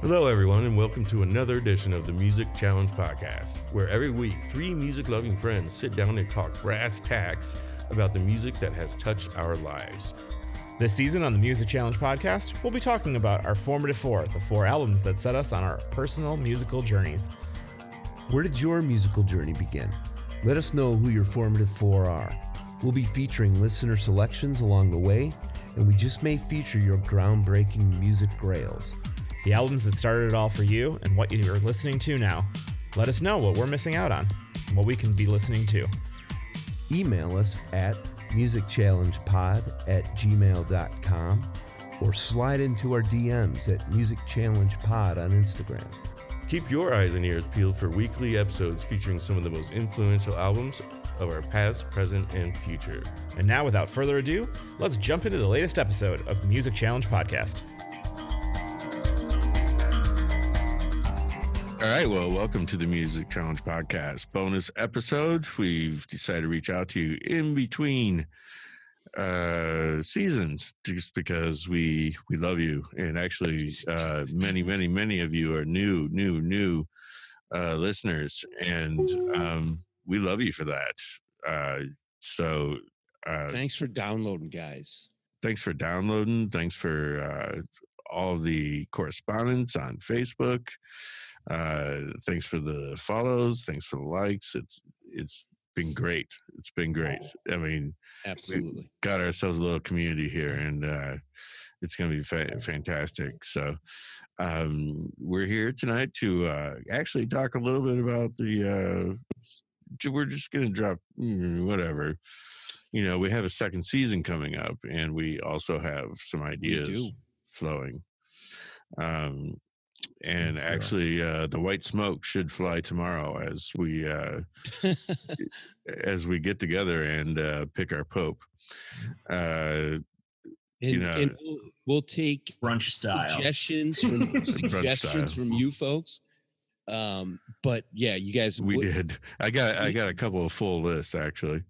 Hello, everyone, and welcome to another edition of the Music Challenge Podcast, where every week three music loving friends sit down and talk brass tacks about the music that has touched our lives. This season on the Music Challenge podcast, we'll be talking about our formative four, the four albums that set us on our personal musical journeys. Where did your musical journey begin? Let us know who your formative four are. We'll be featuring listener selections along the way, and we just may feature your groundbreaking music grails. The albums that started it all for you and what you're listening to now. Let us know what we're missing out on and what we can be listening to. Email us at musicchallengepod at gmail.com or slide into our DMs at musicchallengepod on Instagram. Keep your eyes and ears peeled for weekly episodes featuring some of the most influential albums of our past, present, and future. And now, without further ado, let's jump into the latest episode of the Music Challenge podcast. All right, well, welcome to the Music Challenge Podcast. Bonus episode. We've decided to reach out to you in between uh seasons just because we we love you. And actually uh many many many of you are new new new uh listeners. And um we love you for that. Uh so uh thanks for downloading guys. thanks for downloading. Thanks for uh all the correspondence on facebook uh, thanks for the follows. Thanks for the likes. It's it's been great. It's been great. I mean, absolutely got ourselves a little community here, and uh, it's going to be fa- fantastic. So, um, we're here tonight to uh, actually talk a little bit about the. Uh, we're just going to drop mm, whatever. You know, we have a second season coming up, and we also have some ideas flowing. Um, and actually uh, the white smoke should fly tomorrow as we uh, as we get together and uh, pick our pope. Uh, and, you know and we'll, we'll, take brunch style. suggestions from suggestions from you folks. Um but yeah you guys we did. I got i got a couple of full lists actually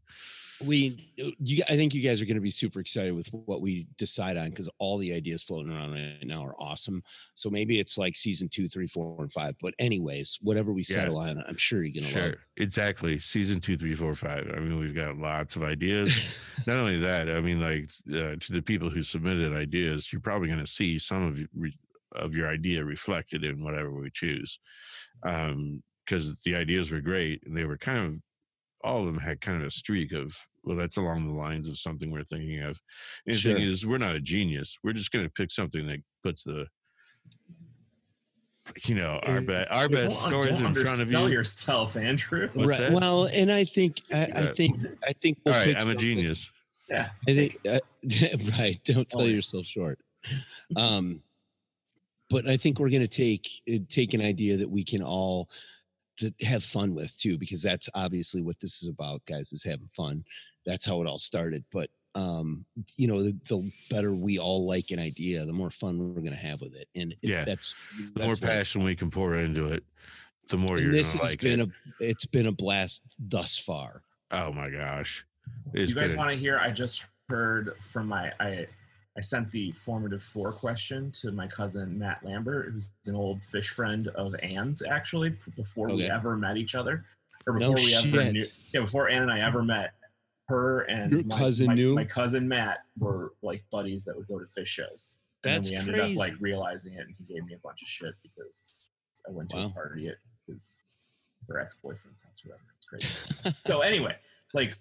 we you i think you guys are going to be super excited with what we decide on because all the ideas floating around right now are awesome. So maybe it's like season two three four and five but anyways whatever we settle yeah. on i'm sure you're gonna sure. love exactly. Season two three four five. I mean we've got lots of ideas. Not only that i mean like uh, to the people who submitted ideas you're probably going to see some of of your idea reflected in whatever we choose. Um because the ideas were great and they were kind of all of them had kind of a streak of well that's along the lines of something we're thinking of. And sure. the thing is we're not a genius. We're just going to pick something that puts the you know our best our best stories in front of you. yourself andrew. Right. well and i think i, I think i think we'll all right i'm a genius. Yeah. I think uh, right don't sell oh, yourself short. Um but i think we're going to take uh, take an idea that we can all to have fun with too, because that's obviously what this is about, guys, is having fun. That's how it all started. But um, you know, the, the, better we all like an idea, the more fun we're going to have with it. And yeah, that's, the that's more passion we can pour into it, the more and you're this has like been it. a it's been a blast thus far. Oh my gosh! It's you guys want to hear? I just heard from my I I sent the formative four question to my cousin Matt Lambert, who's an old fish friend of Anne's, actually, before okay. we ever met each other, or before no we shit. ever knew. Yeah, before Anne and I ever met. Her and Your my, cousin my, knew my cousin Matt were like buddies that would go to fish shows. And That's then we ended crazy. up like realizing it, and he gave me a bunch of shit because I went to Wow. a party at his her ex boyfriend's house whatever. It's crazy. so anyway, like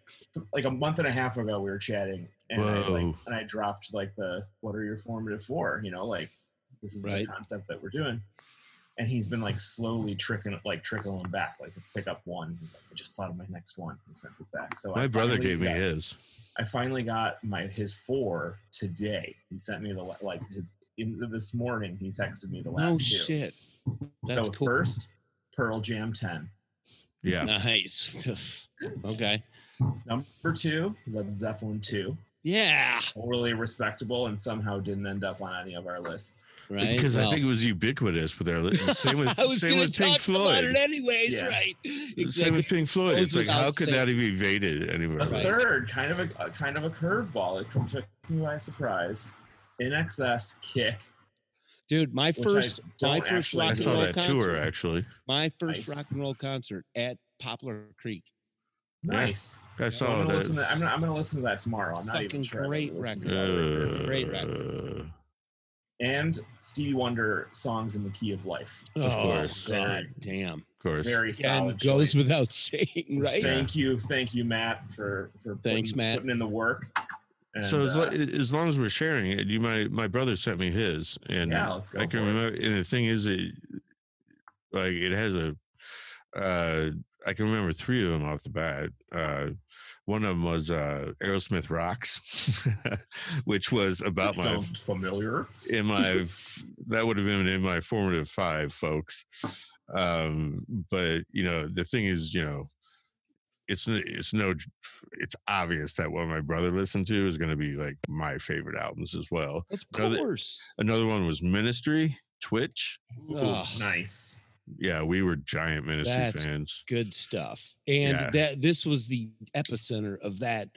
like a month and a half ago, we were chatting, and I like and I dropped like the what are your formative four? You know, like this is Right. the concept that we're doing. And he's been like slowly trickling like trickling back, like to pick up one. He's like, I just thought of my next one and sent it back. So I my brother finally gave me his I finally got my his four today. He sent me the like his in this morning. He texted me the last No two. shit. That's so cool. first, Pearl Jam ten. yeah Nice. okay. Number two, Led Zeppelin two. Yeah. Totally respectable, and somehow didn't end up on any of our lists. Right. because I think it was ubiquitous with our li- same with I was same with Pink talk about it Floyd. anyways, Yeah. right? Same with Pink Floyd. Goes It's like how could saying. that have evaded anywhere? A else? Right. third, kind of a, a kind of a curveball. It took me by surprise. INXS, kick. dude. My first, my first actually rock and roll concert. tour actually. My first Nice. rock and roll concert at Poplar Creek. Nice. I I'm saw gonna, that. to, I'm, gonna, I'm gonna listen to that tomorrow. I'm not even sure. Great gonna listen to record. Uh, Great record. And Stevie Wonder songs in the key of life. Of course. God damn. Of course. Very solid. And goes choice. without saying, right? Thank you, thank you, Matt, for for Thanks, putting, Matt. putting in the work. And, so as, uh, as long as we're sharing it, you my my brother sent me his, and Yeah, let's go I can for it. remember. And the thing is, it like it has a. Uh, I can remember three of them off the bat. Uh, one of them was uh, Aerosmith Rocks, which was about my sounds familiar. in my that would have been in my formative five, folks. Um, but you know, the thing is, you know, it's it's no, it's obvious that what my brother listened to is going to be like my favorite albums as well. Of Another- course. Another one was Ministry, Twitch. Ugh. Nice. Yeah, we were giant Ministry That's fans. good stuff. And Yeah. that this was the epicenter of that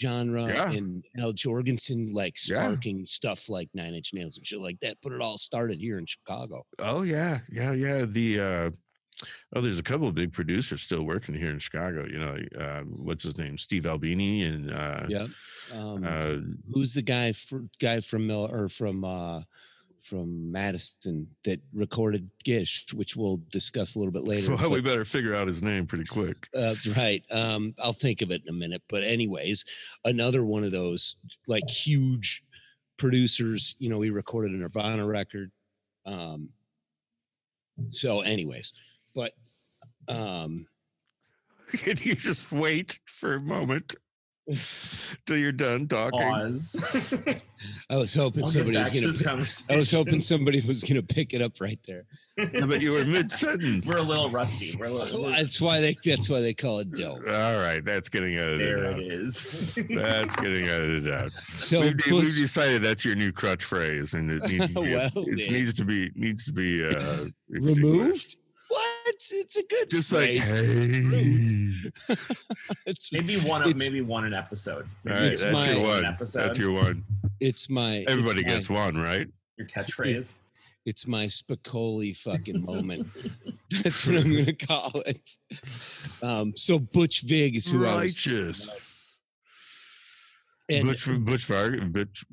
genre Yeah. and Al Jourgensen like Yeah. sparking stuff like Nine Inch Nails and shit like that. But it all started here in Chicago. Oh yeah, yeah, yeah. The uh, oh, there's a couple of big producers still working here in Chicago. You know, uh, what's his name, Steve Albini, and uh, Yeah. Um, uh, who's the guy for, guy from Mill or from uh from Madison that recorded Gish, which we'll discuss a little bit later. well, we better figure out his name pretty quick. Uh, right. Um, I'll think of it in a minute. But anyways, another one of those like huge producers. You know, we recorded a Nirvana record. Um, so, anyways, but um, Can you just wait for a moment till you're done talking? Pause. I was hoping I'll somebody was back to gonna. pick- I was hoping somebody was gonna pick it up right there. Yeah, but you were mid sentence. We're a little rusty. We're a little. That's why they. That's why they call it dope. All right, that's getting edited there out. it is. That's getting edited out. So we've, de- we've decided that's your new crutch phrase, and it needs to be, Well, it needs to be needs to be uh, removed. What? It's a good. Just like hey. It's, maybe one. Of, It's- maybe one an episode. Maybe right, that's my- your one. episode. That's your one. it's my. it's Everybody my- gets one, right? your catchphrase. It's my Spicoli fucking moment. That's what I'm gonna call it. Um, so Butch Vig is who I was. And Butch, Butch Varg, Butch,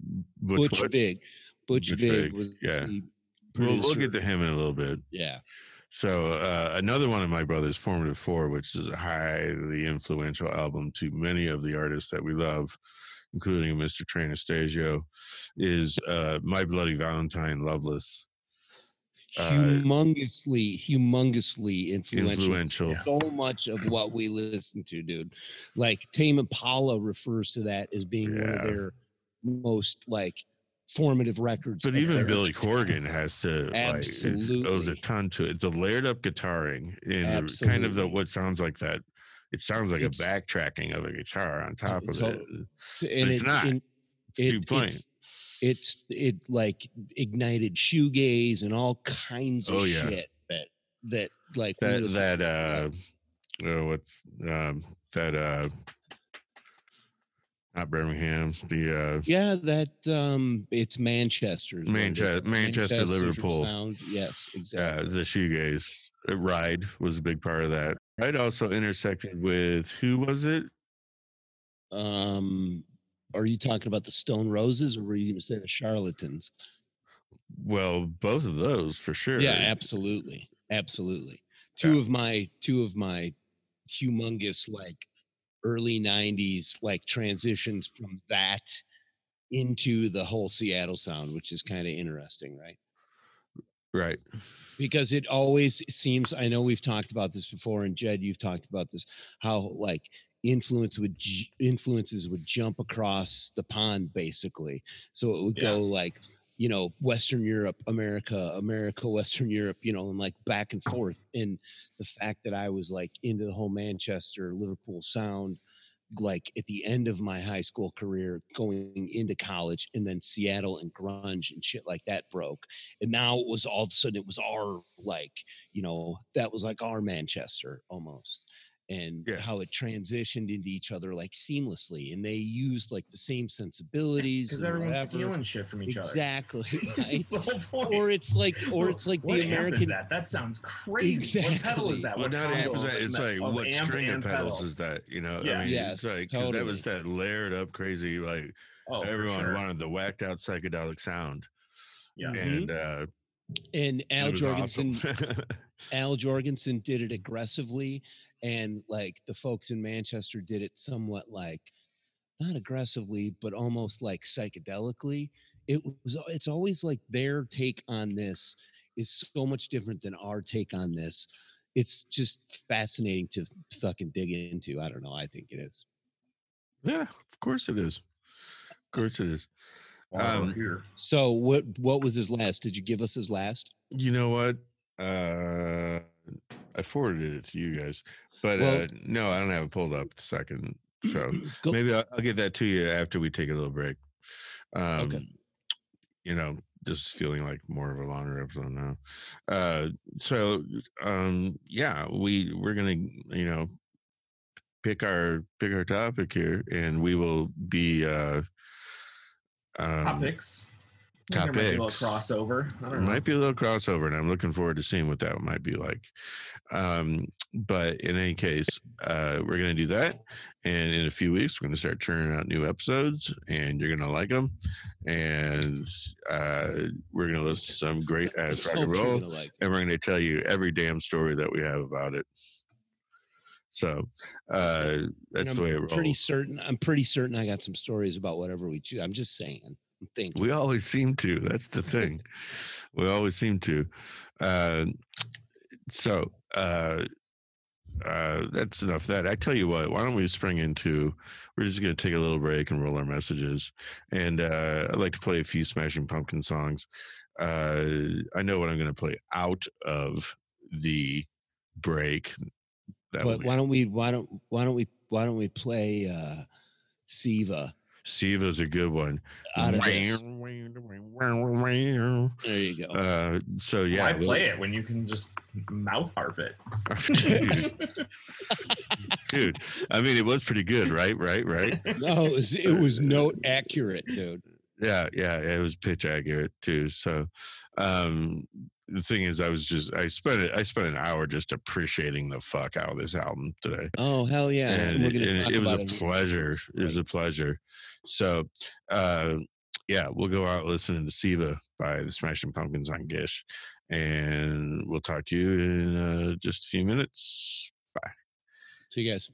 Butch, Butch? Vig. Butch, Butch Vig Vig, was yeah. the We'll, we'll get to him in a little bit. yeah. So uh, another one of my brother's formative four, which is a highly influential album to many of the artists that we love, including Mr. Trey Anastasio, is uh, My Bloody Valentine Loveless. Uh, humongously, humongously influential. Influential. So much of what we listen to, dude. Like Tame Impala refers to that as being one of their most like formative records. But even theirs. Billy Corgan has to like owes a ton to it. The layered up guitaring and the, kind of the what sounds like that. It sounds like It's- a backtracking of a guitar on top of it. and it's it, not. and It's it- too plain. it- it's it like ignited shoegaze and all kinds of Oh, yeah. shit that that like that that uh uh what's um that uh not Birmingham the uh yeah that um it's Manchester is what. Manche- Manchester, Liverpool. sound yes uh exactly the shoegaze uh, ride was a big part of that ride also intersected with who was it um are you talking about the Stone Roses or were you going to say the Charlatans well both of those for sure yeah absolutely absolutely two Yeah. of my two of my humongous like early 90s like transitions from that into the whole seattle sound which is kind of interesting right? Right. Because it always seems i know we've talked about this before and jed you've talked about this how like influence would influences would jump across the pond basically. So it would Yeah. go like you know western europe america america western europe you know and like back and forth. And the fact that i was like into the whole manchester liverpool sound like at the end of my high school career going into college and then seattle and grunge and shit like that broke. And now it was all of a sudden it was our like you know that was like our manchester almost and Yeah. how it transitioned into each other like seamlessly and they used like the same sensibilities Because everyone's whatever. stealing shit from each other. exactly right? That's the whole point. or it's like or it's like What the american that? That sounds crazy. exactly. What pedal is that? What not combo amp is that, it's like of what amp string of pedals pedal? is that? You know, Yeah. I mean, Yes, it's like 'cause that was that layered up crazy like Oh, everyone sure. wanted the whacked out psychedelic sound, Yeah. Mhm. and uh, and al it jourgensen awesome. al jourgensen did it aggressively and like the folks in manchester did it somewhat like not aggressively but almost like psychedelically it was it's always like their take on this is so much different than our take on this it's just fascinating to fucking dig into i don't know i think it is yeah, of course it is. Of course it is. Um, here. so what what was his last did you give us his last You know what? Uh, I forwarded it to you guys, but Well- uh, no, I don't have it pulled up. The second show. Go- Maybe I'll, I'll get that to you after we take a little break. Um, You know, just feeling like more of a longer episode now. Uh, so um, yeah, we we're gonna you know pick our pick our topic here, and we will be uh, um, Topics. Think There might be a little crossover. I It don't know. might be a little crossover, and I'm looking forward to seeing what that might be like. Um, but in any case, uh, we're going to do that. And in a few weeks, we're going to start turning out new episodes, and you're going to like them. And uh, we're going to listen to some great ass rock and roll, like and we're going to tell you every damn story that we have about it. So uh, that's the way it rolls. pretty certain i'm pretty certain i got some stories about whatever we choose i'm just saying i'm thinking We always seem to. That's the thing. we always seem to. Uh, so uh, uh, that's enough of that. I tell you what, why don't we spring into? We're just going to take a little break and roll our messages. And uh, I'd like to play a few Smashing Pumpkin songs. Uh, I know what I'm going to play out of the break. That but why don't we why don't why don't we why don't we play uh siva Siva's a good one. out of this Uh, there you go so yeah, Why play it when you can just mouth harp it? dude, dude, I mean, it was pretty good, right? Right? Right? no it was, it was note accurate dude Yeah, yeah, it was pitch accurate too. So, um, the thing is, I was just I spent it I spent an hour just appreciating the fuck out of this album today. oh hell yeah and, we're gonna and talk it was a it pleasure. It was a pleasure. So, uh, yeah, we'll go out listening to Siva by the Smashing Pumpkins on Gish, and we'll talk to you in uh, just a few minutes. Bye See you guys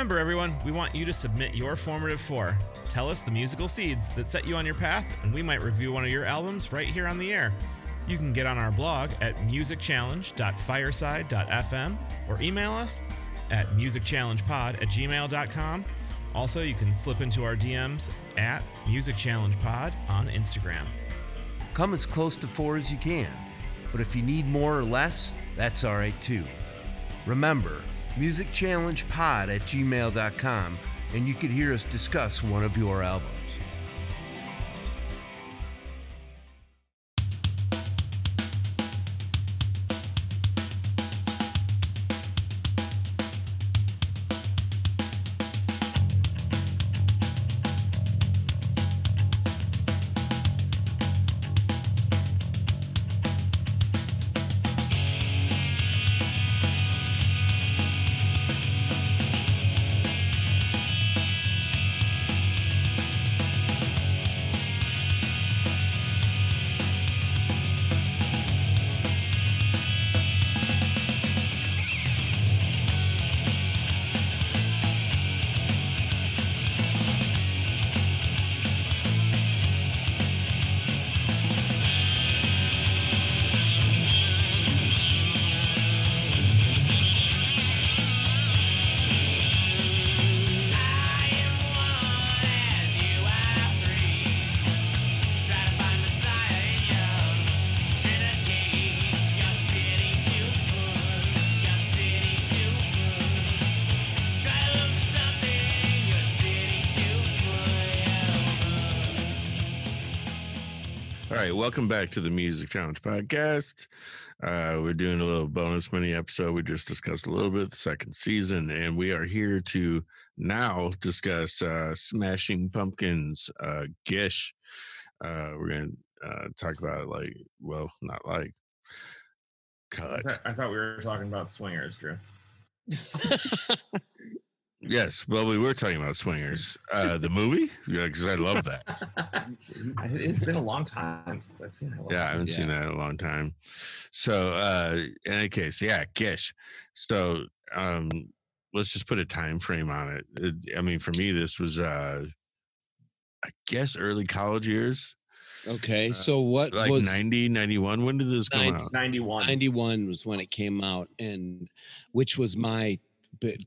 Remember, everyone, we want you to submit your formative four. Tell us the musical seeds that set you on your path, and we might review one of your albums right here on the air. You can get on our blog at musicchallenge.fireside.fm or email us at musicchallengepod at gmail.com. Also, you can slip into our DMs at musicchallengepod on Instagram. Come as close to four as you can, but if you need more or less, that's all right too. Remember, musicchallengepod at gmail.com, and you could hear us discuss one of your albums. Welcome back to the Music Challenge podcast. Uh, we're doing a little bonus mini episode. We just discussed a little bit the second season, and we are here to now discuss uh, Smashing Pumpkins, uh, Gish. Uh, we're gonna uh, talk about like, well, not like, cut. I thought we were talking about swingers, Drew. Yes, well, we were talking about Swingers, uh, the movie, yeah, because I love that. it's been a long time since I've seen it. Yeah, I haven't yeah. seen that in a long time. So, uh, in any case, yeah, Gish. So, um, let's just put a time frame on it. it I mean, for me, this was, uh, I guess, early college years. Okay, uh, so what like was 90, 91? When did this come out? 91. 91 was when it came out, and which was my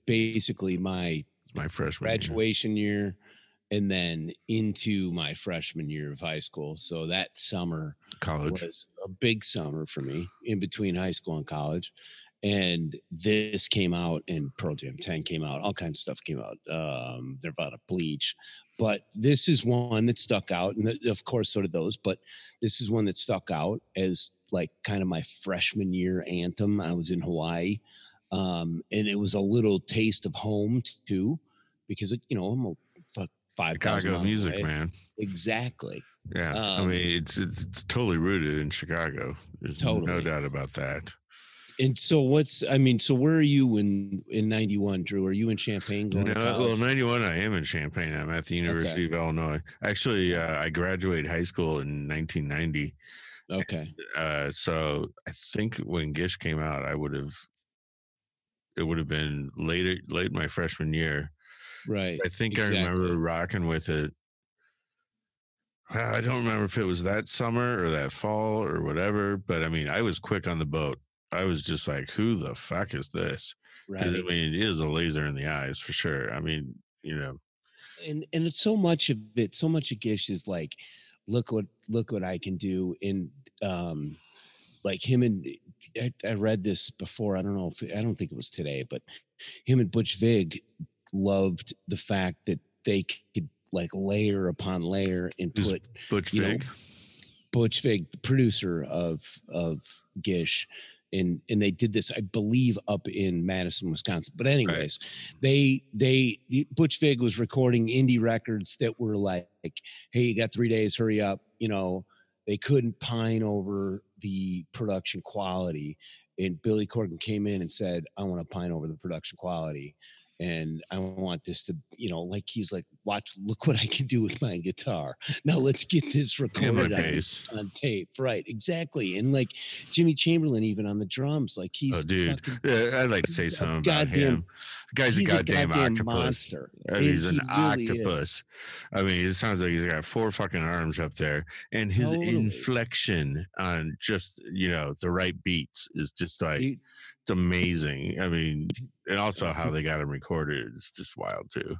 basically my my freshman graduation year. year. and then into my freshman year of high school. So that summer college was a big summer for me in between high school and college. And this came out and Pearl Jam 10 came out, all kinds of stuff came out. Um, they're about a bleach. But this is one that stuck out. And of course, so did those. But this is one that stuck out as like kind of my freshman year anthem. I was in Hawaii um, and it was a little taste of home too, because it, you know I'm a five Chicago music away. man. Exactly. Yeah, um, I mean it's, it's, it's totally rooted in Chicago. There's totally. no doubt about that. And so what's I mean, so where are you in in 91, Drew? Are you in Champaign going no, well, 91 I am in Champaign. I'm at the University okay. of Illinois. Actually, uh, I graduated high school in 1990. Okay. Uh, so I think when Gish came out, I would have it would have been later, late my freshman year. Right. I think exactly. I remember rocking with it. I don't remember if it was that summer or that fall or whatever, but I mean, I was quick on the boat. I was just like, who the fuck is this? Because right. I mean, it is a laser in the eyes for sure. I mean, you know. And and it's so much of it, so much of Gish is like, look what look what I can do in um like him and eh, I, I, read this before. I don't know if I don't think it was today, but him and Butch Vig loved the fact that they could like layer upon layer and put Butch Vig. Know, Butch Vig, the producer of of Gish, and and they did this, I believe, up in Madison, Wisconsin. But anyways, right. they they Butch Vig was recording indie records that were like, "Hey, you got three days, hurry up," you know. They couldn't pine over the production quality. And Billy Corgan came in and said, I want to pine over the production quality and I want this to, you know, like he's like, watch, look what I can do with my guitar. Now let's get this recorded on, on, tape. Right, exactly. And like Jimmy Chamberlin, even on the drums, like he's. Oh, dude, yeah, I'd like to say something about him. The guy's a goddamn, a goddamn octopus. Monster. Uh, I mean, he's an really octopus. Is. I mean, it sounds like he's got four fucking arms up there, and his totally. inflection on just you know the right beats is just like. He, it's amazing. I mean, and also how they got him recorded is just wild too.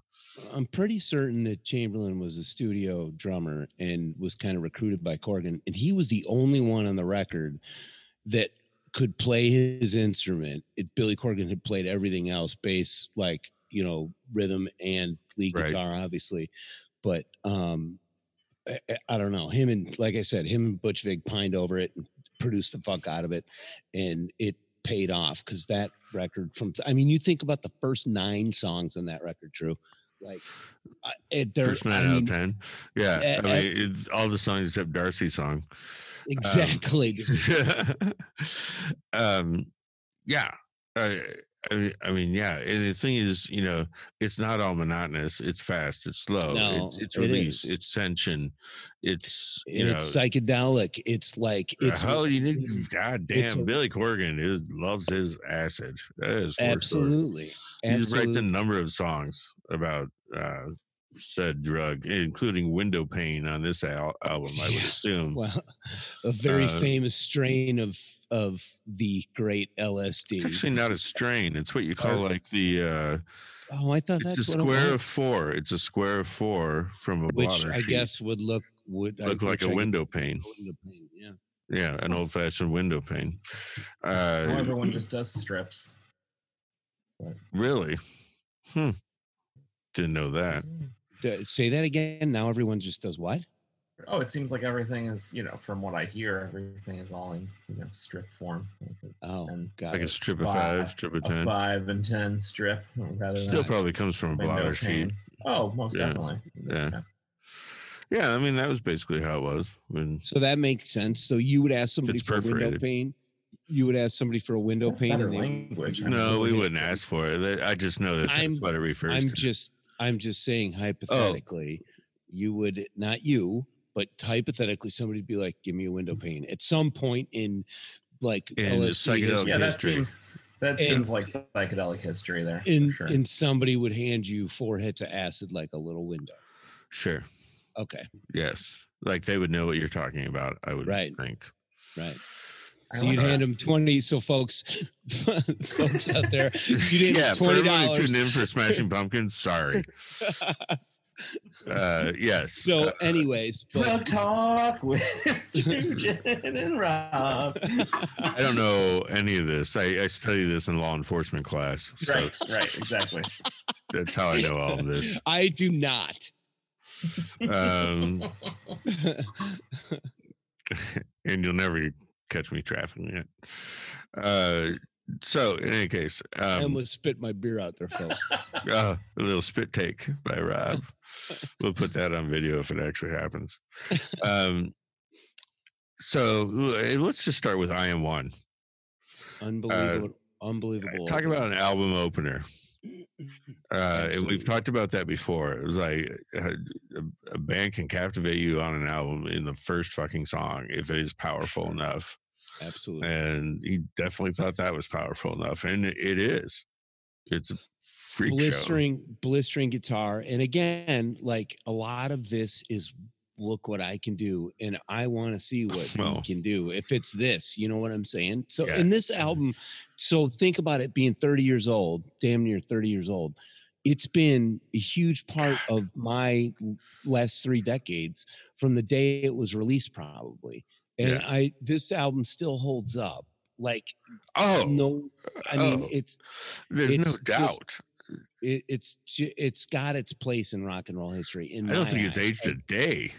I'm pretty certain that Chamberlin was a studio drummer and was kind of recruited by Corgan, and he was the only one on the record that could play his instrument. It, Billy Corgan had played everything else, bass, like you know, rhythm and lead right. guitar, obviously, but um, I, I, don't know. Him and like I said, him and Butch Vig pined over it and produced the fuck out of it, and it paid off because that record from I mean you think about the first nine songs on that record, Drew. Like it, first nine I out mean, of ten, yeah. Uh, I mean, all the songs except Darcy's song. Exactly. Um, um yeah. Uh, I, I mean, yeah. And the thing is, you know, it's not all monotonous. It's fast. It's slow. No, it's, it's release. It it's tension. It's you it's know, psychedelic. It's like it's oh, you need. God damn, Billy Corgan is loves his acid. That is absolutely. He absolutely. writes a number of songs about uh, said drug, including window pane on this al- album. I would assume. Well, a very uh, famous strain of of the great LSD. It's actually not a strain. It's what you call like the. Uh, oh, I thought that's a square of four. It's a square of four from a which I sheet. guess would look would look like a window pane. Window pane. Yeah. Yeah, an old fashioned window pane. Uh, everyone just does strips. Really? Hmm. Didn't know that. Say that again. Now everyone just does what? Oh, it seems like everything is, you know, from what I hear, everything is all in, you know, strip form. Oh, and got Like a it. strip of Five, five, strip of a ten. five and ten strip rather Still than probably comes from a window blotter sheet. Oh, most Yeah. definitely. Yeah. Yeah, I mean that was basically how it was. When So that makes sense. So you would ask somebody It's for a window perforated. pane. You would ask somebody for a window That's pane, better and they, language. I no, we wouldn't ask for it. I just know that that's I'm- what it refers I'm to. just I'm just saying oh. hypothetically, you would not you, but hypothetically, somebody would be like, "Give me a window mm-hmm. pane." At some point in like In LSD psychedelic history, Yeah, that history. seems that And- like psychedelic history there. and sure. and somebody would hand you four hits of acid like a little window. sure. Okay, Yes. Like they would know what you're talking about, I would Right. think. right. So you'd hand them twenty. So folks, folks out there, you'd yeah, hand twenty everyone who dollars. tuned in for Smashing Pumpkins, sorry. Uh, yes. So, anyways, but Drug talk with Jen and Rob. I don't know any of this. I, I studied this in law enforcement class. So Right, right, exactly. that's how I know all of this. I do not. Um, and you'll never catch me trafficking it. Uh, so in any case, I um, almost spit my beer out there, folks. uh, a little spit take by Rob. we'll put that on video if it actually happens. Um, so uh, let's just start with I am one. Unbelievable. unbelievable. Talk about an album opener. Uh, and we've talked about that before. It was like uh, a, a band can captivate you on an album in the first fucking song if it is powerful enough. Absolutely. And he definitely thought that was powerful enough, and it is. It's a freak show. blistering blistering guitar and again like a lot of this is look what i can do and i want to see what Well. can do if it's this you know what i'm saying so Yeah. in this mm-hmm. album so think about it being 30 years old damn near 30 years old it's been a huge part of my last three decades from the day it was released probably and Yeah. i this album still holds up like Oh, no i mean oh, it's there's no it's just- doubt. it, it's it's got its place in rock and roll history. In I don't my think it's eyes. aged a day.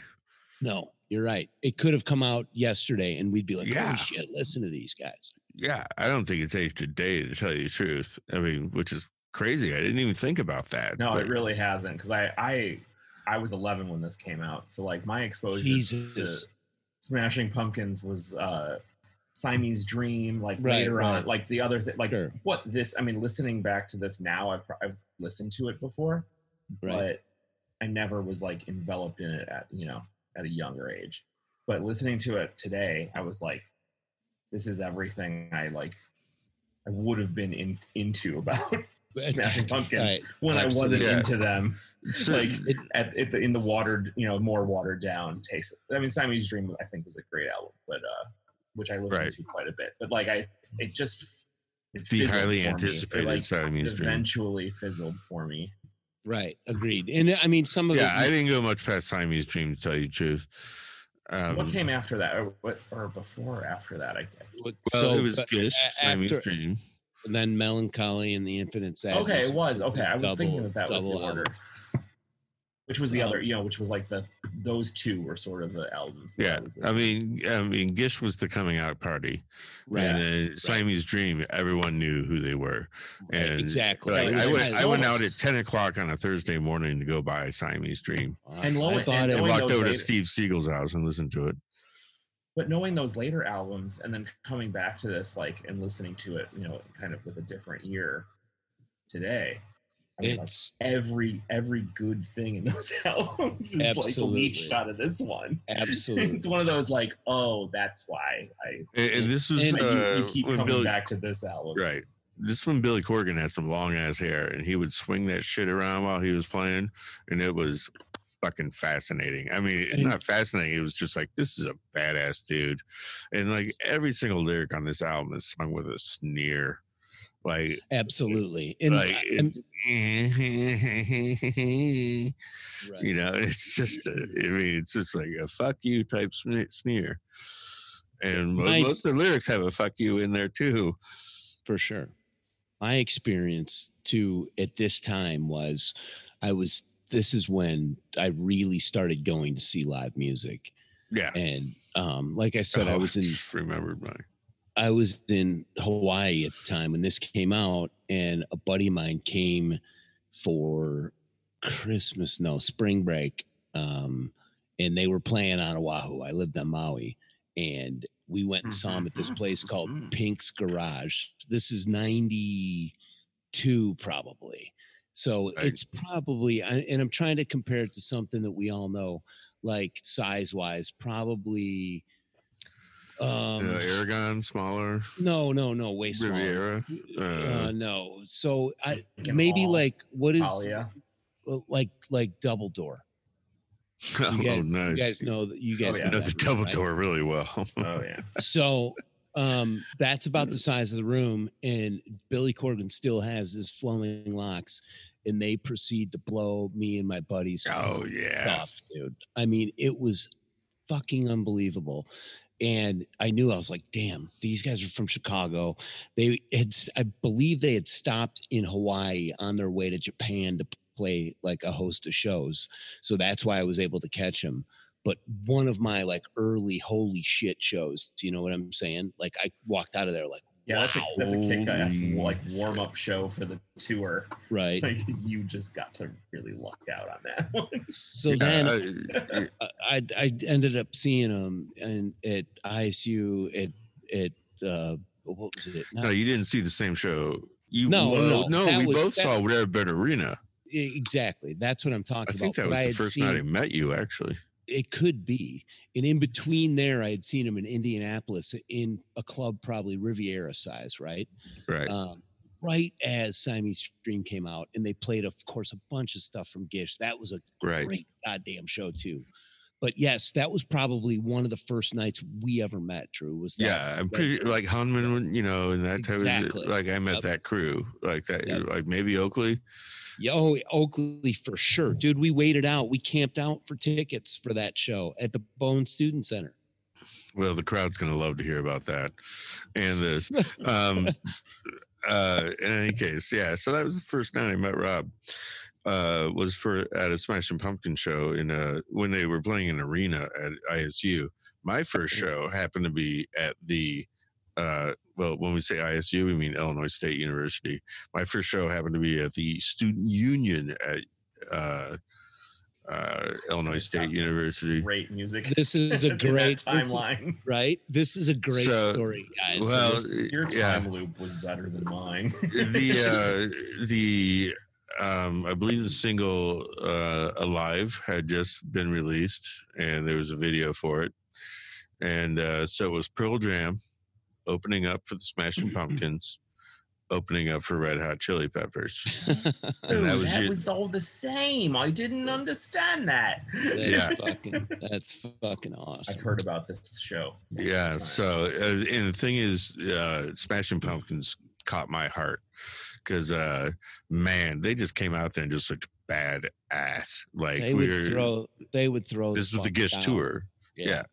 No, you're right. It could have come out yesterday, and we'd be like, Yeah. "Holy shit! Listen to these guys." Yeah, I don't think it's aged a day to tell you the truth. I mean, which is crazy. I didn't even think about that. No, but- it really hasn't. Because I, I, I was 11 when this came out, so like my exposure Jesus. to Smashing Pumpkins was uh, Siamese Dream. Like Right, later right. on, like the other thing, like Sure. what this. I mean, listening back to this now, I've, I've listened to it before, Right. but I never was like enveloped in it at you know at a younger age. But listening to it today, I was like, this is everything I like. I would have been in, into about Smashing Pumpkins Right. when I wasn't Yeah. into them. So- like at, at the, in the watered, you know, more watered down taste. I mean, Siamese Dream, I think, was a great album, but uh, which I listened Right. to quite a bit. But like, I it just it the highly for me. It, anticipated like, Siamese Dream. eventually fizzled for me. Right. Agreed. And I mean, some of Yeah, I didn't go much past Siamese Dream to tell you the truth. Um, what came after that, or what, or before or after that? I, I well, so, it was but Gish, a- Siamese after- Dream. And then melancholy and the infinite sadness. okay, it was okay. I was double- thinking that that was the double order. album. Which was the Um, other, you know, which was like the those two were sort of the albums. Yeah, was I mean, I mean, Gish was the coming out party, Right. and then Siamese Dream, everyone knew who they were. right, and, exactly. Like, it I was went. I went out at ten o'clock on a Thursday morning to go buy Siamese Dream. And lo- I and it. I knowing walked those over to Steve Siegel's house and listened to it. But knowing those later albums and then coming back to this like and listening to it you know kind of with a different ear today I mean, like, every every good thing in those albums is like leached out of this one absolutely. it's one of those like oh that's why i And, and this was And but you, uh, you keep coming Billy, back to this album right. This when Billy Corgan had some long ass hair, and he would swing that shit around while he was playing, and it was fucking fascinating. I mean, And- not fascinating. It was just like this is a badass dude, and like every single lyric on this album is sung with a sneer, like absolutely. And, like and- right. you know, it's just, I mean, it's just like a fuck you type sneer. And My- most of the lyrics have a fuck you in there too. for sure. My experience too at this time was I was this is when I really started going to see live music. Yeah. And um, like I said, I Oh, was in remembered my I was in Hawaii at the time when this came out, and a buddy of mine came for Christmas, no, spring break. Um, and they were playing on Oahu. I lived on Maui, and we went and saw him at this place called Pink's Garage. This is 92, probably. So Right. it's probably, and I'm trying to compare it to something that we all know, like size wise, probably. Um, uh, Aragon, smaller, no, no, no, way smaller. Riviera. Uh, Uh, no. So I maybe all like what is Thalia. well, like like double door. oh, You guys, nice. you guys know that you guys yeah. Know know the that, double right? door really well. Oh yeah. So um that's about the size of the room, and Billy Corgan still has his flowing locks, and they proceed to blow me and my buddies oh yeah. stuff, dude. I mean, it was fucking unbelievable. And I knew I was like, damn, these guys are from Chicago. They had, I believe they had stopped in Hawaii on their way to Japan to play like a host of shows. So that's why I was able to catch them. But one of my like early holy shit shows, do you know what I'm saying? Like I walked out of there like, Yeah, that's a that's a kick-ass like warm-up show for the tour. right. Like you just got to really luck out on that one. So Yeah, then I- I, I I ended up seeing him and at ISU at at uh what was it? no, you didn't see the same show. You No, well, no, that we was- both saw Redbird Arena. exactly. That's what I'm talking about. I think that was I the had first seen, night I met you, actually. It could be, and in between there, I had seen him in Indianapolis in a club probably Riviera size, right? Right. Um, right as Siamese Dream came out, and they played, of course, a bunch of stuff from Gish. That was a right. great goddamn show too. But yes, that was probably one of the first nights we ever met. Drew was that, Yeah, I'm that- pretty like Hunman, you know, and that type of like I met Yep. that crew, like that, Yep. like maybe Oakley. Yeah, Oh, Oakley for sure, dude. We waited out. We camped out for tickets for that show at the Bone Student Center. Well, the crowd's gonna love to hear about that, and the um, uh, in any case, yeah. So that was the first night I met Rob. Uh, was for at a Smashing Pumpkin show in uh when they were playing an arena at ISU. My first show happened to be at the uh well when we say ISU we mean Illinois State University. My first show happened to be at the student union at uh uh Illinois State University. Great music. This is a in that great this is- timeline. right? This is a great So, story, guys. So Well, this- Your yeah. time loop was better than mine. the uh the um i believe the single uh alive had just been released and there was a video for it and uh so it was pearl jam opening up for the smashing pumpkins opening up for red hot chili peppers and that was that was all the same. I didn't understand that. that's yeah. fucking that's fucking awesome. I've heard about this show. yeah multiple so uh, and the thing is uh smashing pumpkins caught my heart because uh man they just came out there and just looked bad ass like they we would were throw. They would throw. this was the Gish down. tour. Yeah.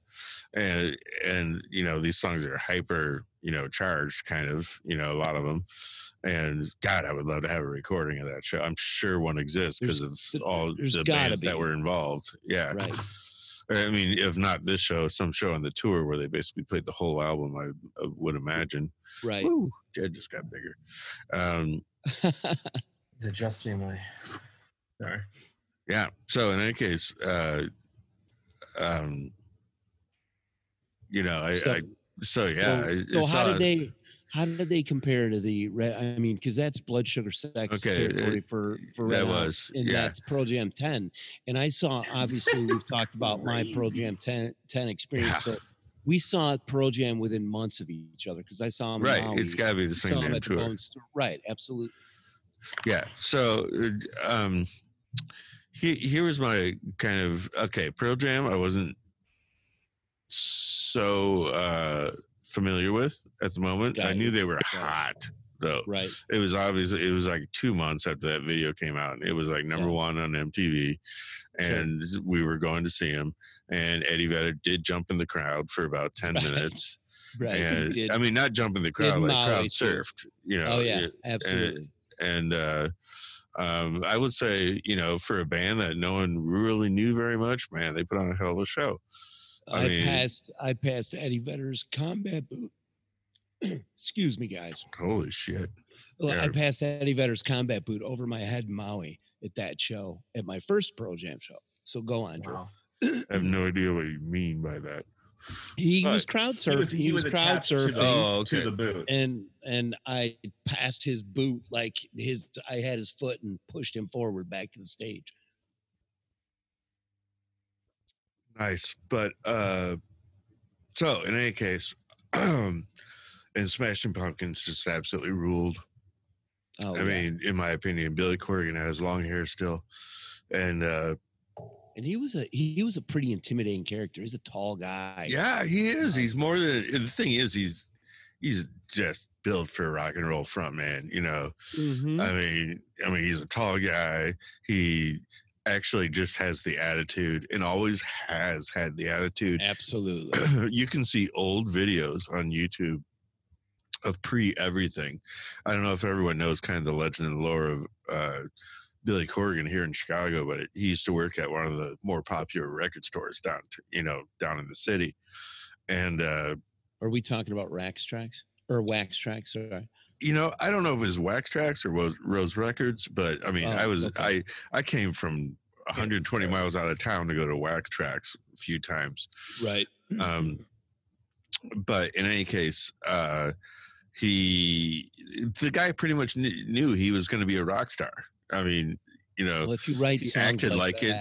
And and you know, these songs are hyper, you know, charged kind of, you know, a lot of them. And God, I would love to have a recording of that show. I'm sure one exists because of all the bands that were involved. Yeah. Right. I mean, if not this show, some show on the tour where they basically played the whole album, I, I would imagine. Right. Woo, Jed just got bigger. Um, Is adjusting my. Sorry. yeah. So in any case, uh, um, you know, I, So- I so yeah. so, I- so I how saw- did they? How did they compare to the? Red, I mean, because that's blood sugar sex Okay, territory it- for for that Red Hot, was, and yeah. that's Pearl Jam ten. And I saw obviously we've talked about my Pearl. Jam 10, 10 experience. Yeah. So we saw Pearl Jam within months of each other because I saw them. in right. Maui, It's got to be the same damn tour. Right, absolutely. Yeah. So, uh, um, here, here was my kind of okay. Pearl Jam, I wasn't so uh, familiar with at the moment. Got I it. knew they were it. hot though. Right. It was obvious. It was like two months after that video came out, and it was like number Yeah. one on MTV. And we were going to see him, and Eddie Vedder did jump in the crowd for about ten Right. minutes. Right. and did. I mean, not jump in the crowd, like crowd surfed. You know, oh yeah, it- absolutely. and uh Um, I would say, you know, for a band that no one really knew very much, man, they put on a hell of a show. I, I mean, passed I passed Eddie Vedder's combat boot. Excuse me, guys. Holy shit. Well, yeah. I passed Eddie Vedder's combat boot over my head in Maui at that show at my first Pearl Jam show. So go on, Drew. I have no idea what you mean by that. He but was crowd surfing. He was, he he was, was crowd surfing to the, oh, okay. to the boot, and and I passed his boot like his. I had his foot and pushed him forward back to the stage. Nice, but uh so in any case, and Smashing Pumpkins just absolutely ruled. Oh, I yeah. mean, in my opinion, Billy Corgan has long hair still, and uh and he was a he was a pretty intimidating character. He's a tall guy. Yeah, he is. He's more than the thing is he's he's just built for rock and roll front man. You know, mm-hmm. I mean, I mean, he's a tall guy. He actually just has the attitude and always has had the attitude. Absolutely. you can see old videos on YouTube of pre everything. I don't know if everyone knows kind of the legend and lore of uh, Billy Corgan here in Chicago, but he used to work at one of the more popular record stores down, to, you know, down in the city. And uh, are we talking about Wax Tracks or Wax Trax? Sorry. You know, I don't know if it was Wax Trax or Rose, Rose Records, but I mean, oh, I was okay. I I came from 120 miles out of town to go to Wax Trax a few times. Right. Um, but in any case, uh, he the guy pretty much knew he was going to be a rock star I mean, you know, well, if you write he acted like, like it.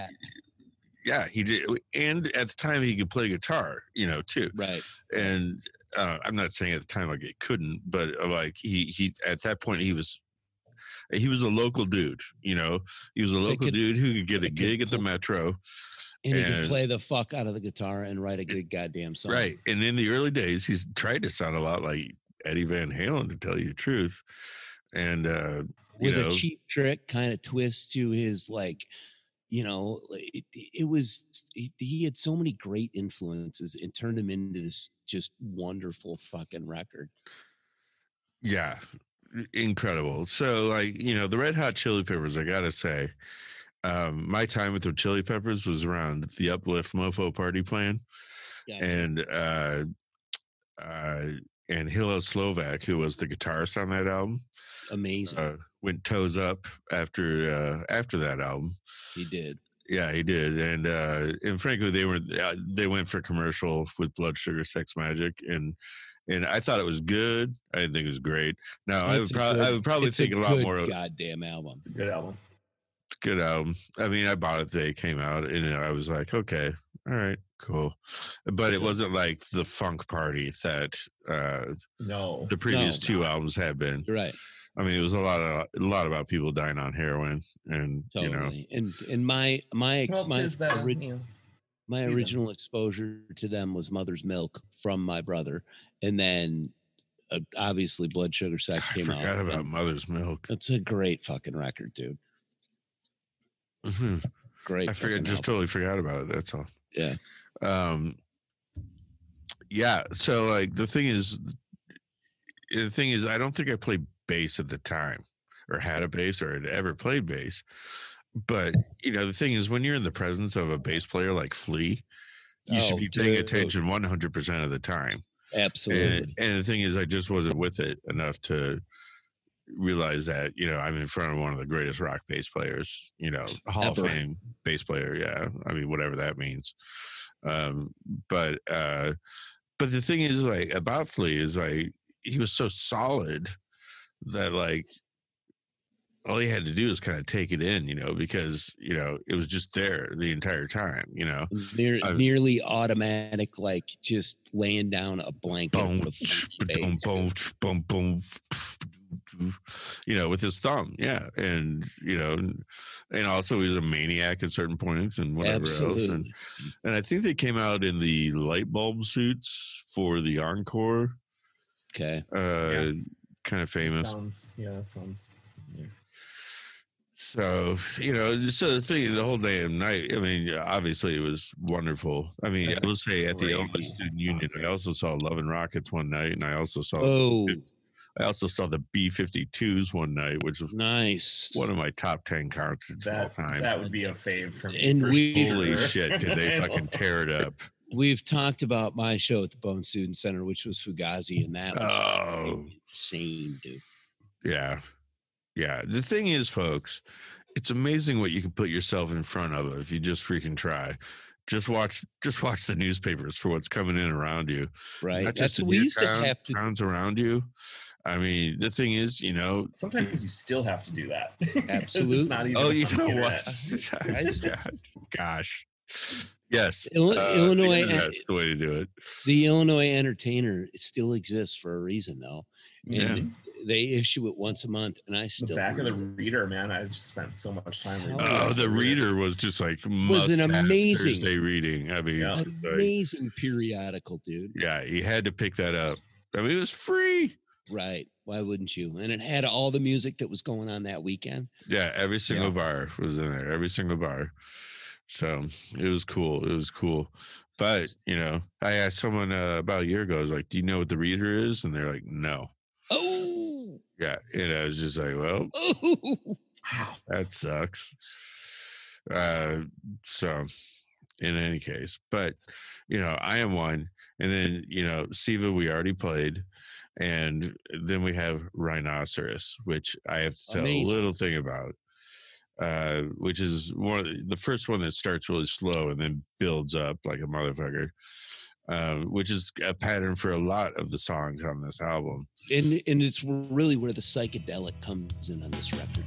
Yeah, he did, and at the time he could play guitar, you know, too. Right. And uh, I'm not saying at the time like it couldn't, but uh, like he he at that point he was he was a local dude, you know. He was a local could, dude who could get a gig at the Metro. And, and he could play the fuck out of the guitar and write a good goddamn song. Right. And in the early days, he's tried to sound a lot like Eddie Van Halen, to tell you the truth. And uh, with know, a cheap trick kind of twist to his like you know it, it was it, he had so many great influences and turned him into this just wonderful fucking record yeah incredible so like you know the red hot chili peppers i gotta say um my time with the chili peppers was around the uplift mofo party plan yeah. and uh uh and Hillel Slovak, who was the guitarist on that album, amazing. Uh, went toes up after uh, after that album. He did. Yeah, he did, and uh, and frankly, they were uh, they went for commercial with Blood Sugar Sex Magik, and and I thought it was good. I didn't think it was great. Now I would, pro- good, I would probably think a, a lot more. Of, goddamn album! It's a good album. Good album. I mean, I bought it the day it came out, and I was like, okay, all right, cool. But it wasn't like the funk party that uh, no the previous no, two no. albums had been. You're right. I mean, it was a lot of a lot about people dying on heroin, and totally. you know, and and my my well, my ori- my original exposure to them was Mother's Milk from my brother, and then uh, obviously Blood Sugar Sex came I forgot out. about Mother's Milk. It's a great fucking record, dude. Mm-hmm. Great. I forget, just totally forgot about it. That's all. Yeah. Um. Yeah. So like the thing is, the thing is, I don't think I played bass at the time or had a bass or had ever played bass. But you know, the thing is, when you're in the presence of a bass player like Flea, you oh, should be paying attention 100 percent of the time. Absolutely. And, and, the thing is, I just wasn't with it enough to realize that you know I'm in front of one of the greatest rock bass players. You know, Hall Ever. of Fame bass player. Yeah, I mean, whatever that means. Um, but uh, but the thing is, like about Flea is like he was so solid that like all he had to do was kind of take it in, you know, because you know it was just there the entire time, you know, Near, nearly automatic, like just laying down a blanket, boom, boom, boom, boom, boom, you know, with his thumb, yeah, and you know, and also he was a maniac at certain points and whatever Absolutely. else, and and I think they came out in the light bulb suits for the encore. Okay. Uh, yeah kind of famous. Sounds, yeah, that sounds. Yeah. So you know, so the thing, the whole day and night. I mean, obviously, it was wonderful. I mean, That's I will say at the Illinois Student Union, I also saw Love and Rockets one night, and I also saw. Oh. I also saw the B 52s one night, which was nice. One of my top 10 concerts that, of all time. That would be a fave for me. And for we- Holy shit, did they fucking tear it up? We've talked about my show at the Bone Student Center, which was Fugazi, and that was Oh. insane, dude. Yeah. Yeah. The thing is, folks, it's amazing what you can put yourself in front of if you just freaking try. Just watch just watch the newspapers for what's coming in around you. Right? Not That's what we your used to have to. towns around you. I mean, the thing is, you know, Sometimes you still have to do that. Absolutely. It's not easy oh, you know what? Gosh. Yes. Illi- uh, Illinois, That's the way to do it. the Illinois Entertainer still exists for a reason, though, and Yeah. they issue it once a month, and I The still back of the reader, man. I just spent so much time. reading Oh, Oh, the reader was just like Was an amazing- Thursday reading. I mean, Yeah. it's it. just like- amazing periodical, dude. yeah, you had to pick that up. I mean, it was free. Right? Why wouldn't you? And it had all the music that was going on that weekend. Yeah, every single Yeah. bar was in there. Every single bar. So it was cool. It was cool. But you know, I asked someone uh, about a year ago. I was like, "Do you know what the reader is?" And they're like, "No." Oh, Yeah, and I was just like, "Well, oh, that sucks." Uh, so, in any case, but you know, I am one, and then you know, Siva we already played, and then we have Rhinoceros, which I have to tell Amazing. a little thing about. Uh, which is one of the first one that starts really slow and then builds up like a motherfucker. Um, which is a pattern for a lot of the songs on this album. and and it's really where the psychedelic comes in on this record.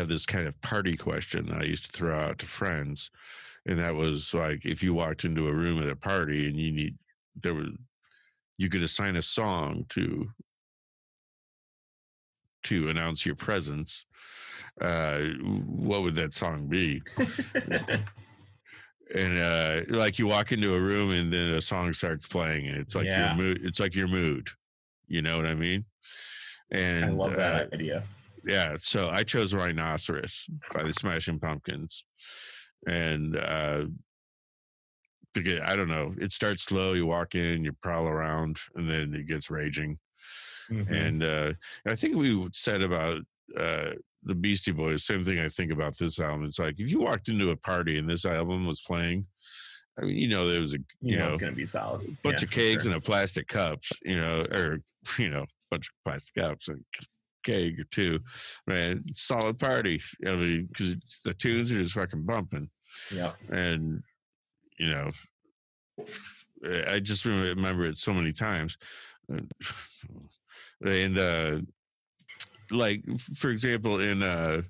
Have this kind of party question that I used to throw out to friends. And that was like if you walked into a room at a party and you need there was you could assign a song to to announce your presence. Uh what would that song be? and uh like you walk into a room and then a song starts playing and it's like Yeah. your mood it's like your mood. You know what I mean? And I love uh, that idea. Yeah so i chose rhinoceros by the smashing pumpkins and uh because i don't know it starts slow you walk in you prowl around and then it gets raging Mhm. and uh i think we said about uh the beastie boys same thing i think about this album it's like if you walked into a party and this album was playing i mean you know there was a you, you know, know it's gonna be solid. bunch Yeah, of kegs sure. and a plastic cups, you know, or you know, bunch of plastic cups and keg or two. Man, solid party. I mean, because the tunes are just fucking bumping, Yeah. and you know, I just remember, it so many times, and uh, like for example, in uh,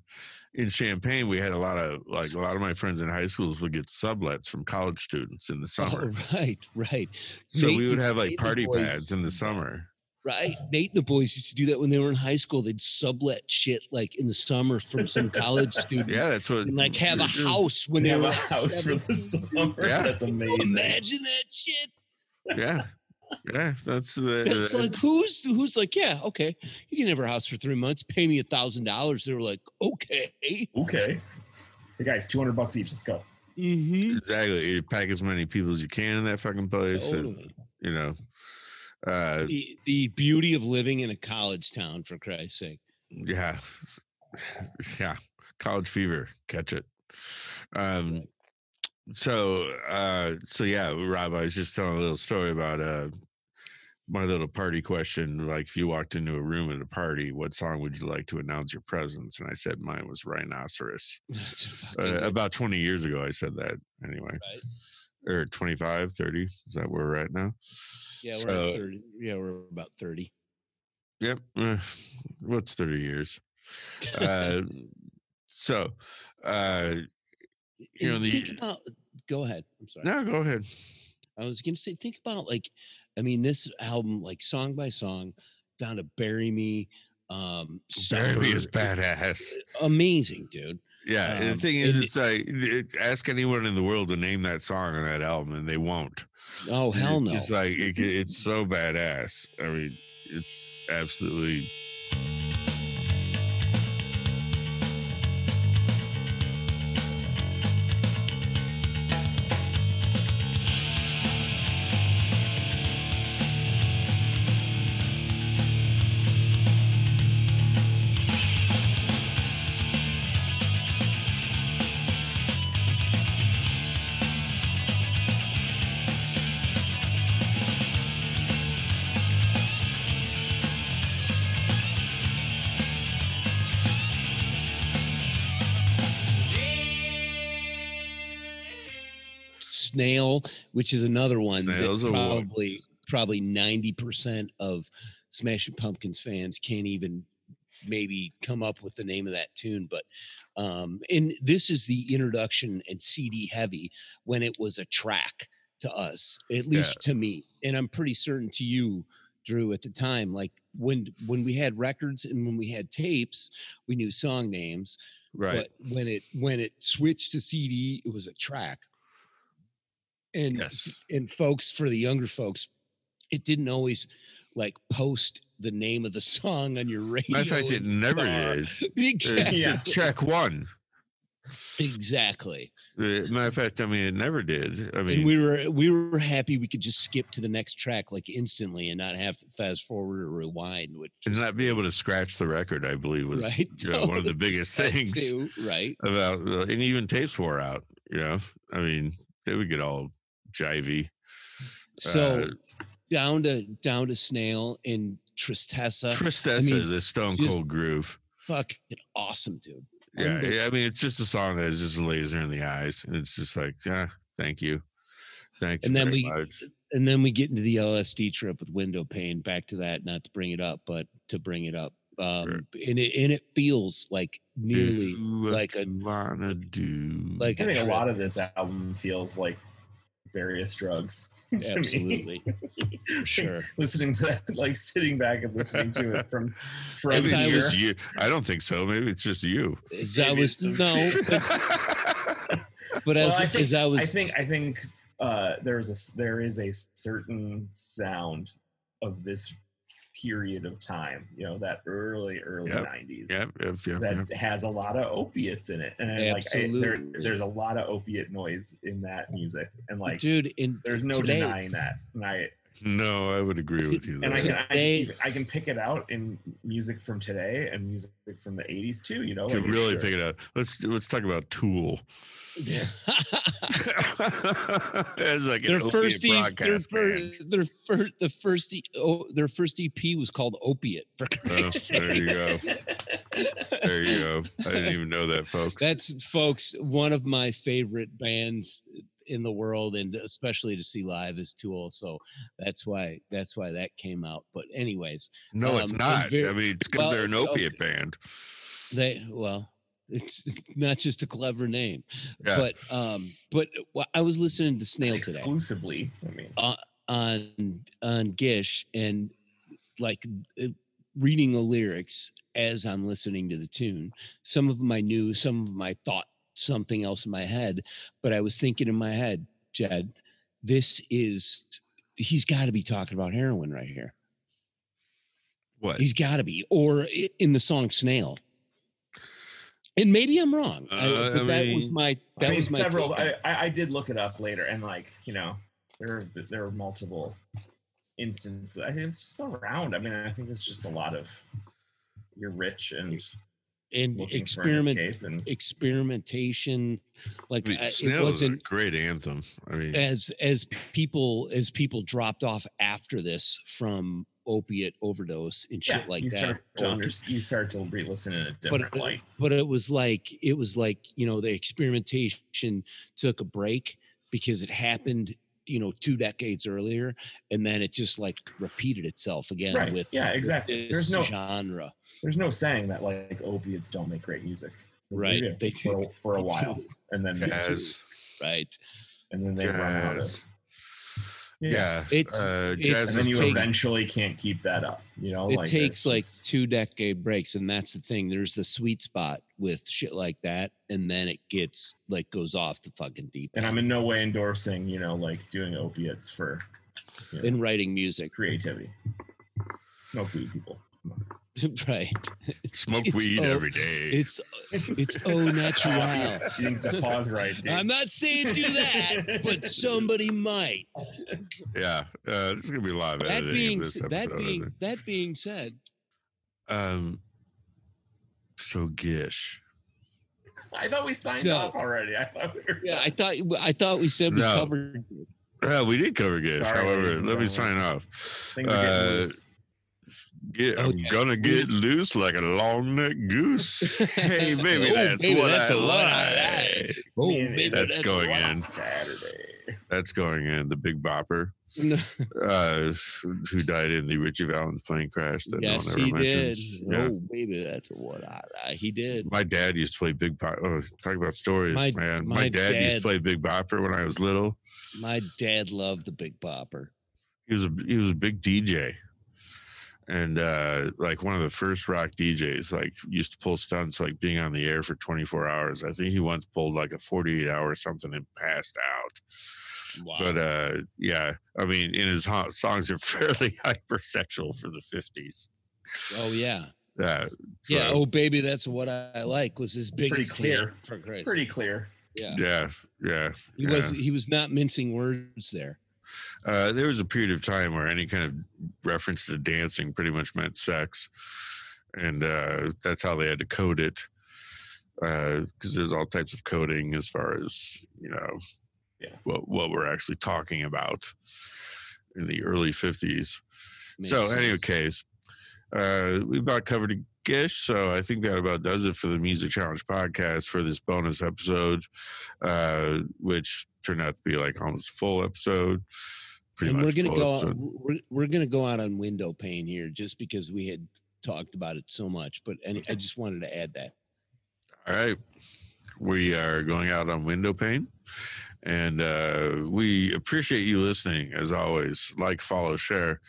in Champaign, we had a lot of like a lot of my friends in high schools would get sublets from college students in the summer. Oh, right, right. So we would have like Nate and the party boys pads in the summer. Right. Nate and the boys used to do that when they were in high school. They'd sublet shit like in the summer from some college student. Yeah, that's what. And like have a it is. house when They they have were a like house for the summer. Yeah. That's amazing. Imagine that shit. Yeah, yeah, that's the. It's like who's who's like, yeah, okay, you can have our house for three months. Pay me a thousand dollars. They were like, okay, Okay. Hey guys, two hundred bucks each. Let's go. Mhm. exactly. You pack as many people as you can in that fucking place. and, Totally. you know, uh, The, the beauty of living in a college town, for Christ's sake. yeah, yeah. College fever, catch it. Um, so, uh, so yeah, Rob, I was just telling a little story about uh my little party question. Like, if you walked into a room at a party, what song would you like to announce your presence? And I said mine was Rhinoceros. That's Uh, about 20 years ago, I said that anyway. Or 25, 30. Is that where we're at now? Yeah, we're so- 30. Yeah, we're about 30. Yep. Uh, what's 30 years? Uh, so, uh, you know, the- think about go ahead. I'm sorry. no, go ahead. I was gonna say, think about like, I mean, this album, like song by song, down to "Bury Me," um, Bury Me is badass. amazing, dude. Yeah. the Um, thing is, it's like, it- ask anyone in the world to name that song on that album, and they won't. Oh hell it's no! It's like, it, it's so badass. I mean, it's absolutely. Snail, which is another one Snail's that a one. probably probably ninety percent of Smashing Pumpkins fans can't even maybe come up with the name of that tune. But um, and this is the introduction and CD heavy when it was a track to us, at least to me, and I'm pretty certain to you, Drew, at the time. Like when when we had records and when we had tapes, we knew song names. Right. But when it when it switched to CD, it was a track. And yes. and folks for the younger folks, it didn't always like post the name of the song on your radio. Matter of fact, it never car. did. Exactly. Yeah. track one. Exactly. Matter of fact, I mean, it never did. I mean, and we were we were happy we could just skip to the next track like instantly and not have to fast forward or rewind, which and not be able to scratch the record, I believe, was Right, you know, one of the biggest things too, right? about, uh, and even tapes wore out. You know, I mean, they would get all jivey. So Uh, down to down to snail and Tristessa. Tristessa mean, is a stone cold groove. fucking awesome, dude. Yeah, yeah, I mean, it's just a song that is just a laser in the eyes, and it's just like, yeah, thank you, thank you. And then very we- much. and then we get into the LSD trip with Window Paine. Back to that, not to bring it up, but to bring it up. Um, Sure. and it and it feels like nearly Do what like a- wanna do. like I a think a trip. lot of this album feels like various drugs. to absolutely sure. listening to that, like sitting back and listening to it from from Maybe As I it's here. you. I don't think so. Maybe it's just you. As I was no, just- but, but as, Well, I think, as I was I think I think uh, there's a there is a certain sound of this period of time. You know, that early early Yep. '90s. Yep, yep, yep, That has a lot of opiates in it, and I- like I, there, there's a lot of opiate noise in that music, and like dude, in there's no today, denying that. And I No, I would agree with you. and I can I, They- I can pick it out in music from today and music from the '80s too. You know, Could like, really sure. pick it up. Let's let's talk about Tool. As like their an opiate first, e- their, broadcast fir- band. their first, the first, e- oh, their first EP was called Opiate. For Oh, there you go. There you go. I didn't even know that, folks. That's folks, one of my favorite bands in the world, and especially to see live is Tool. So that's why that's why that came out. But anyways, no, it's um, not. very- I mean, it's because well, they're an okay. opiate band. they well, it's not just a clever name, Yeah. but um, but wh- I was listening to Snail today. exclusively. I mean, on on Gish and like uh, reading the lyrics as I'm listening to the tune. Some of them I knew, some of them I thought something else in my head, but I was thinking in my head, Jed, this is he's got to be talking about heroin right here. What? He's got to be, or in the song Snail. And maybe I'm wrong, I- Uh, but I that was my that I mean, was my several. I—I I did look it up later, and like you know, there there are multiple instances. I think it's just around. I mean, I think it's just a lot of you're rich and and looking for an experiment and experimentation like I mean, I- it Snail is a wasn't great anthem. I mean, as as people as people dropped off after this from opiate overdose and shit yeah, like you that start to under, you start to re-listen in a different but light. but it was like it was like you know the experimentation took a break because it happened you know two decades earlier and then it just like repeated itself again Right, with yeah, with exactly. this There's no- genre There's no saying that like opiates don't make great music. They Right, they for, do. for a while, and then jazz, right and then they run out of jazz. Yeah. Yeah, It- uh, it- jazz And then you takes- eventually can't keep that up. You know, it like, takes like just- two decade breaks and that's the thing there's the sweet spot with shit like that and then it gets like goes off the fucking deep and I'm in no way endorsing, you know, like doing opiates for you know, in writing music creativity. Smoke weed, people. right smoke it's weed all- every day. it's it's au natural You the pause right, dude. i'm not saying do that but somebody might yeah, uh, this is gonna be a lot of that editing. being this s- that episode, being that being said um, so Gish. I thought we signed So- off already. I thought we were. yeah i thought i thought we said we No. covered Yeah, we did cover Gish. Sorry, However, let me sign off. Things Uh. Get, Oh, I'm yeah. gonna get loose like a long neck goose. hey, baby, Oh, that's baby, what that's I what I like. like. oh Me and- baby That's going in. Saturday. That's going in. The Big Bopper, uh, who died in the Ritchie Valens plane crash that yes no one he ever did mentions. Yeah. oh baby that's what i like he did My dad used to play Big Bopper. Oh, talk about stories, My- man. My, my dad, used to play Big Bopper when I was little. my dad loved the big bopper He was a he was a big DJ, and uh, like one of the first rock DJs. Like used to pull stunts, like being on the air for 24 hours. I think he once pulled like a 48 hour something and passed out. Wow But uh, yeah, I mean, in his ho- songs are fairly hypersexual for the 50s. oh yeah Uh, Yeah. Oh, baby, that's what I like. Was his biggest clear. hit for Christ. Pretty clear. yeah. yeah, yeah. He yeah. was he was not mincing words there. Uh, there was a period of time where any kind of reference to dancing pretty much meant sex, and uh, that's how they had to code it. Because there's all types of coding as far as you know, Yeah. what what we're actually talking about in the early '50s. Makes so, sense. any case, uh, we about covered gish. So I think that about does it for the Music Challenge podcast for this bonus episode, uh, which turned out to be like almost full episode. Pretty and we're gonna go episode. we're, we're gonna go out on Window Paine here just because we had talked about it so much. But any, I just wanted to add that. All right. We are going out on Window Paine. And uh, we appreciate you listening as always. Like, follow, share.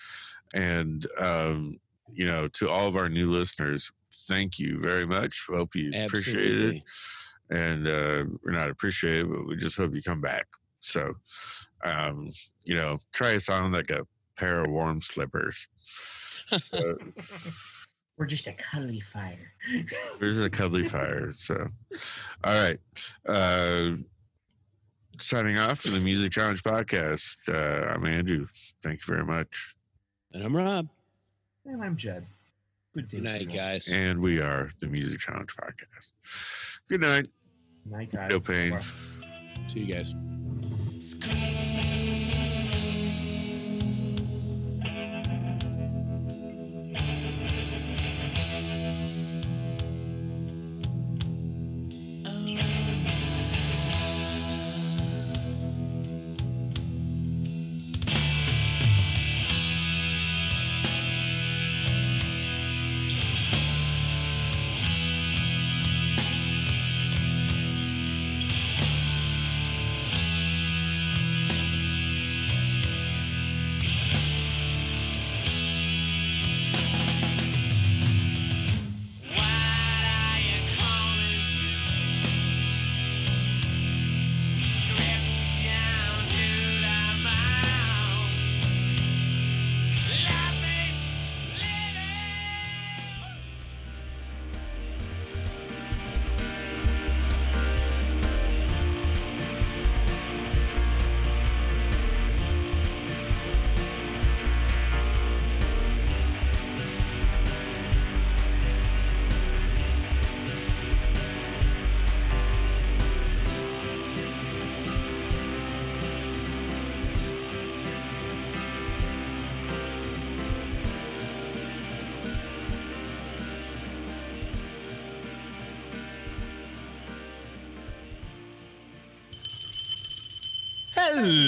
And, um, you know, to all of our new listeners, thank you very much. Hope you appreciate it. And uh, we're not appreciate it, but we just hope you come back. So, um, you know, try us on like a pair of warm slippers. So, We're just a cuddly fire. There's a cuddly fire. So, all right. Uh, signing off for the Music Challenge podcast. Uh, I'm Andrew. Thank you very much. And I'm Rob. And I'm Jed. Good day. Good night, everyone. guys. And we are the Music Challenge podcast. Good night. Night, guys. No pain. See you guys.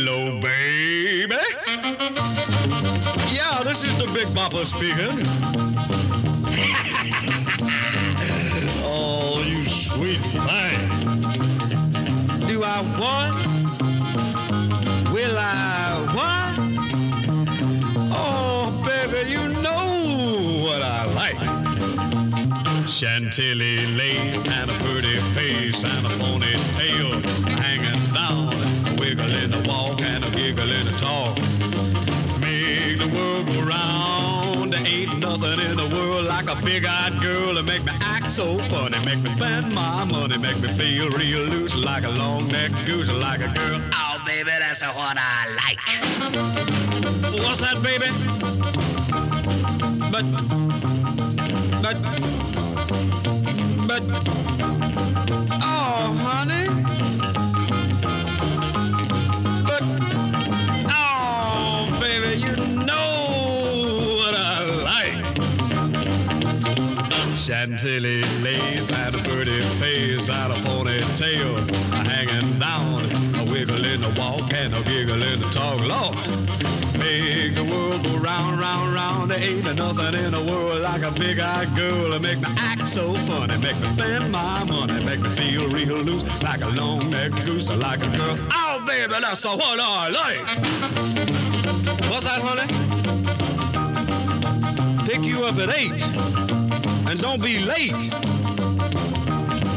Hello, baby. Yeah, this is the Big Bopper speaking. oh, you sweet thing. Do I what? Will I what? Oh, baby, you know what I like. Chantilly lace and a pretty face and a ponytail hanging down, nothing in the world like a big-eyed girl to make me act so funny, make me spend my money, make me feel real loose like a long-necked goose, like a girl. Oh, baby, that's what I like. What's that, baby? But, but, but, Chantilly lace and a pretty face and a ponytail hanging down, a wiggle in the walk and a giggle in the talk. Lord, make the world go round, round, round. There ain't nothing in the world like a big-eyed girl to make me act so funny, make me spend my money, make me feel real loose like a long-necked goose, or like a girl. Oh, baby, that's what I like. What's that, honey? Pick you up at eight don't be late.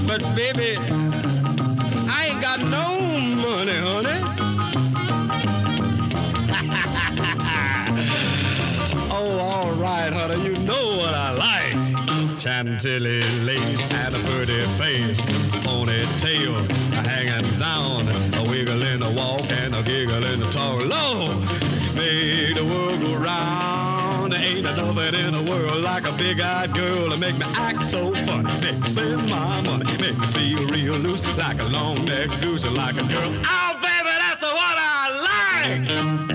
But baby, I ain't got no money, honey. oh, all right, honey, you know what I like. Chantilly lace and a pretty face, ponytail hanging down, a wiggle in the walk and a giggle in the talk. Lord, make the world go round. There ain't nothing in the world like a big-eyed girl to make me act so funny, make me spend my money, make me feel real loose like a long-necked goose, like a girl. Oh, baby, that's what I like.